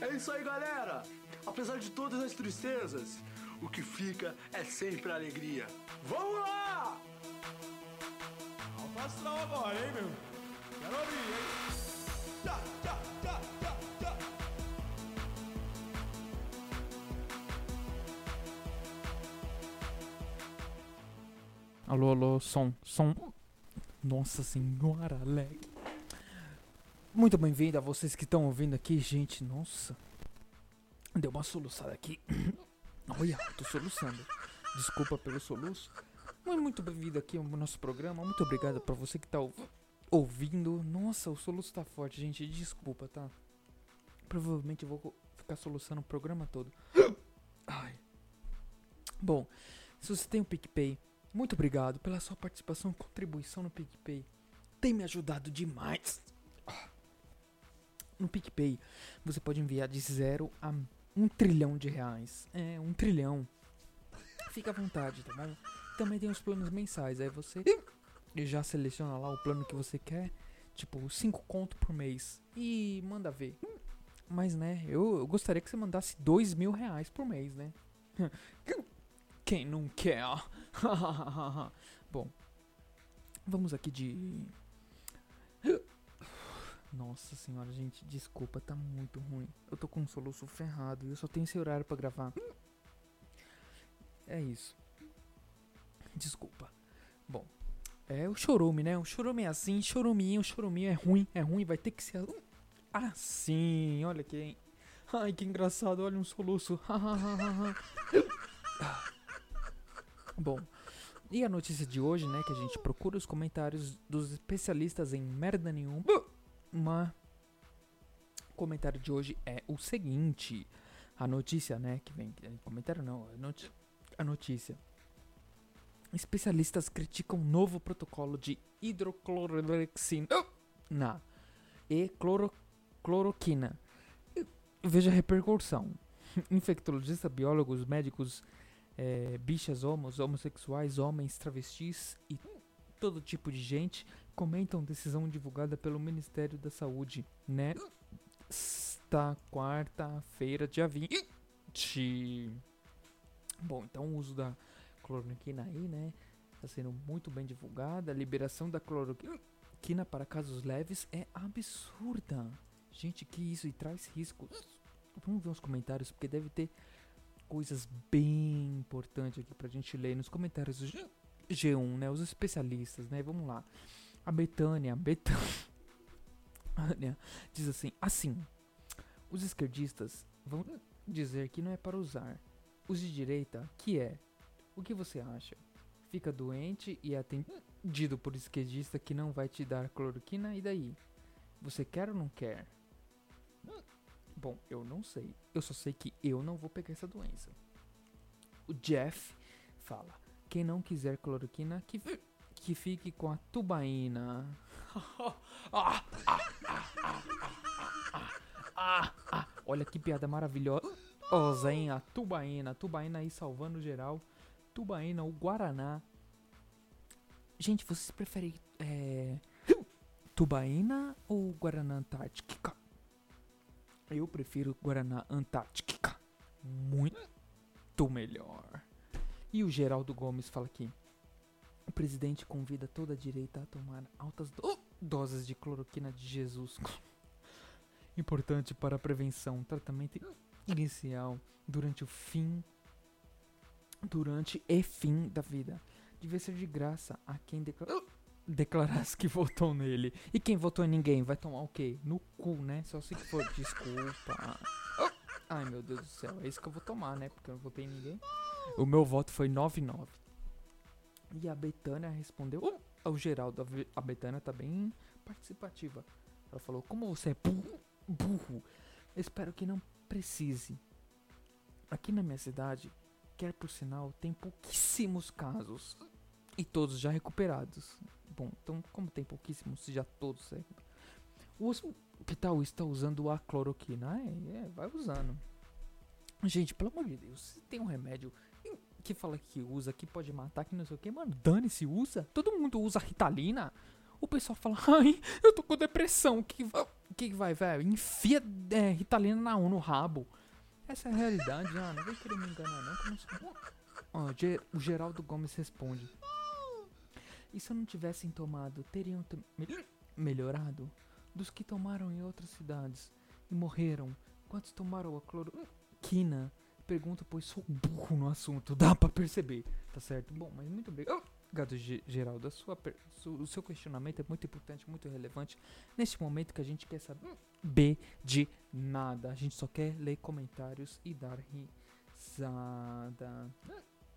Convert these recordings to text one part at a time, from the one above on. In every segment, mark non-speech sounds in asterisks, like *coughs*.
É isso aí, galera! Apesar de todas as tristezas, o que fica é sempre a alegria. Vamos lá! Astral agora, hein, meu? Quero ouvir, hein? Alô, alô, som, som. Nossa senhora, leg. Muito bem-vindo a vocês que estão ouvindo aqui, gente. Nossa. Deu uma soluçada aqui. *coughs* Olha, tô soluçando. Desculpa pelo soluço. Mas muito bem-vindo aqui ao nosso programa. Muito obrigado pra você que tá ouv- ouvindo. Nossa, o soluço tá forte, gente. Desculpa, tá? Provavelmente eu vou ficar soluçando o programa todo. *coughs* Ai. Bom, se você tem o PicPay, muito obrigado pela sua participação e contribuição no PicPay. Tem me ajudado demais. No PicPay, você pode enviar de zero a um trilhão de reais. É, um trilhão. Fica à vontade, tá bom? Também tem os planos mensais. Aí você já seleciona lá o plano que você quer. Tipo, 5 conto por mês. E manda ver. Mas, né, eu, eu gostaria que você mandasse 2 mil reais por mês, né? *laughs* Quem não quer? *laughs* Bom, vamos aqui de. Nossa senhora, gente, desculpa, tá muito ruim. Eu tô com um soluço ferrado e eu só tenho esse horário pra gravar. É isso. Desculpa. Bom, é o chorume, né? O chorume é assim, choruminho, choruminho é ruim, é ruim, vai ter que ser assim. Olha que. Ai, que engraçado, olha um soluço. *laughs* Bom, e a notícia de hoje, né, que a gente procura os comentários dos especialistas em merda nenhuma. Uma o comentário de hoje é o seguinte: a notícia, né, que vem, comentário não, a, a notícia. Especialistas criticam novo protocolo de hidrocloroxina e cloro cloroquina. Veja a repercussão. *laughs* Infectologistas, biólogos, médicos, é, bichas homos, homossexuais, homens, travestis e todo tipo de gente comentam decisão divulgada pelo Ministério da Saúde, né? Esta quarta-feira, dia 20. Bom, então o uso da cloroquina aí, né? Está sendo muito bem divulgada. A liberação da cloroquina para casos leves é absurda. Gente, que isso e traz riscos. Vamos ver os comentários, porque deve ter coisas bem importantes aqui pra gente ler nos comentários G1, né? Os especialistas, né? Vamos lá. A Betânia, Betânia diz assim: assim, os esquerdistas vão dizer que não é para usar. Os de direita, que é. O que você acha? Fica doente e é atendido por esquerdista que não vai te dar cloroquina e daí? Você quer ou não quer? Bom, eu não sei. Eu só sei que eu não vou pegar essa doença. O Jeff fala: quem não quiser cloroquina, que, que fique com a tubaína. *laughs* Ah, ah, ah. Olha que piada maravilhosa, hein? A tubaína. A tubaína aí salvando geral. Tubaína, o Guaraná. Gente, vocês preferem é, tubaína ou Guaraná Antártica? Eu prefiro Guaraná Antártica. Muito melhor. E o Geraldo Gomes fala aqui. O presidente convida toda a direita a tomar altas do- doses de cloroquina de Jesus. *laughs* Importante para a prevenção, tratamento inicial durante o fim durante e fim da vida. Devia ser de graça a quem decla- declarasse que votou nele. E quem votou em ninguém vai tomar o quê? No cu, né? Só se for desculpa. *laughs* Ai meu Deus do céu, é isso que eu vou tomar, né? Porque eu não votei em ninguém. O meu voto foi 9-9. E a Betânia respondeu ao Geraldo. A Ve- A Betânia tá bem participativa. Ela falou: Como você é burro, burro, espero que não precise. Aqui na minha cidade, quer por sinal, tem pouquíssimos casos. E todos já recuperados. Bom, então, como tem pouquíssimos, se já todos é. O hospital está usando a cloroquina. É, é, vai usando. Gente, pelo amor de Deus, se tem um remédio que fala que usa, que pode matar, que não sei o que, mano, dane-se, usa. Todo mundo usa Ritalina. O pessoal fala, *laughs* ai, eu tô com depressão. O que, que vai, velho? Enfia é, Ritalina na, no rabo. Essa é a realidade, ah, não vem querer me enganar não, que o Geraldo Gomes responde. E se eu não tivessem tomado, teriam te- me- melhorado? Dos que tomaram em outras cidades e morreram, quantos tomaram a cloroquina? Pergunto, pois sou burro no assunto, dá pra perceber, tá certo? Bom, mas muito obrigado, Ge- Geraldo. Sua, o seu questionamento é muito importante, muito relevante neste momento que a gente quer saber de nada. A gente só quer ler comentários e dar risada.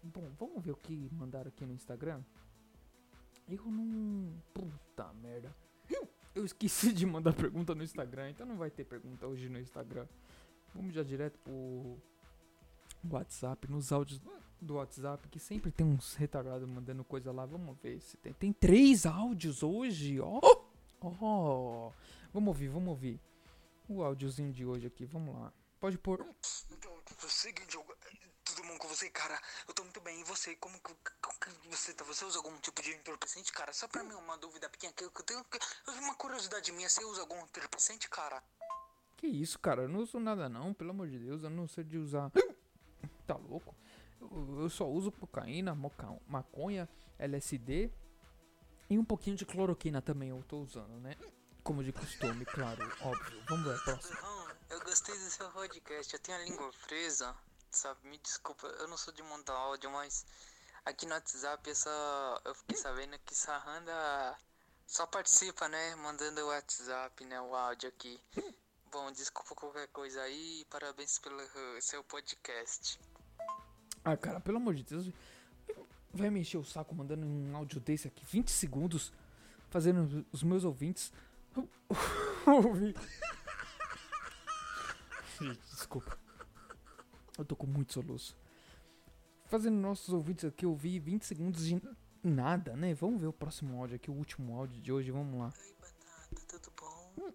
Bom, vamos ver o que mandaram aqui no Instagram. Eu não. Puta merda. Eu esqueci *laughs* de mandar pergunta no Instagram, então não vai ter pergunta hoje no Instagram. Vamos já direto pro WhatsApp, nos áudios do WhatsApp, que sempre tem uns retardados mandando coisa lá. Vamos ver se tem. Tem três áudios hoje, ó. Ó. Vamos ouvir, vamos ouvir. O áudiozinho de hoje aqui, vamos lá. Pode pôr. Então, o seguinte, eu, tudo bom com você, cara? Eu tô muito bem. E você? Como que, você tá? Você usa algum tipo de entorpecente, cara? Só pra mim uma dúvida pequena que eu que eu tenho. Uma curiosidade minha, você usa algum entorpecente, cara? Que isso, cara? Eu não uso nada não, pelo amor de Deus. Eu não sei de usar. Tá louco? Eu, só uso cocaína, moca- maconha, LSD e um pouquinho de cloroquina também eu tô usando, né? Como de costume, claro, óbvio. Vamos ver, próximo. Não, eu gostei do seu podcast. Eu tenho a língua presa, sabe? Me desculpa, eu não sou de mandar áudio, mas aqui no WhatsApp eu só. Eu fiquei sabendo que Sarranda só participa, né? Mandando o WhatsApp, né? O áudio aqui. Bom, desculpa qualquer coisa aí parabéns pelo seu podcast. Ah, cara, pelo amor de Deus. Vai me encher o saco mandando um áudio desse aqui, 20 segundos, fazendo os meus ouvintes. *laughs* ouvir. *laughs* Desculpa. Eu tô com muito soluço. Fazendo nossos ouvintes aqui ouvir 20 segundos de nada, né? Vamos ver o próximo áudio aqui, o último áudio de hoje, vamos lá. Oi, Batata, tudo bom?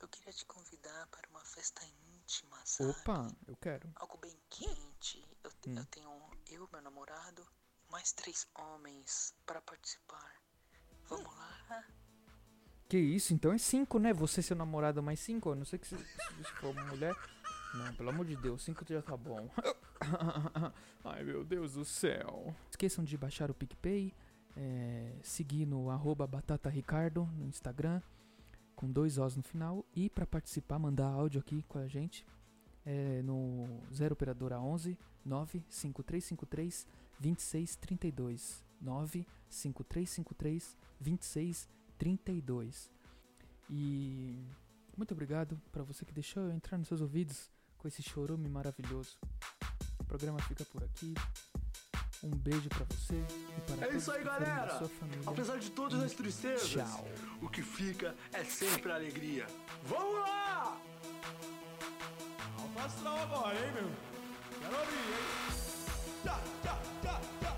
Eu queria te convidar para uma festa íntima, sabe? Opa, eu quero. Algo bem quente. Eu, Hum. eu tenho eu, meu namorado, mais três homens para participar. Vamos lá? Que isso, então é 5, né? Você, seu namorado, mais 5. A não sei que se, se for uma mulher. Não, pelo amor de Deus, 5 já tá bom. *laughs* Ai, meu Deus do céu. Esqueçam de baixar o PicPay, é, seguir no arroba batataricardo no Instagram, com dois Os no final. E pra participar, mandar áudio aqui com a gente é, no 0 Operadora 11 95353 2632. 95353 2632. E muito obrigado pra você que deixou eu entrar nos seus ouvidos com esse chorume maravilhoso. O programa fica por aqui. Um beijo pra você e para É isso aí, galera. sua família. Apesar de todas as tristezas, Tchau. o que fica é sempre alegria. Vamos lá! Alfa agora, hein, meu? Quero ouvir, hein? Tchá, tchá, tchá, tchá.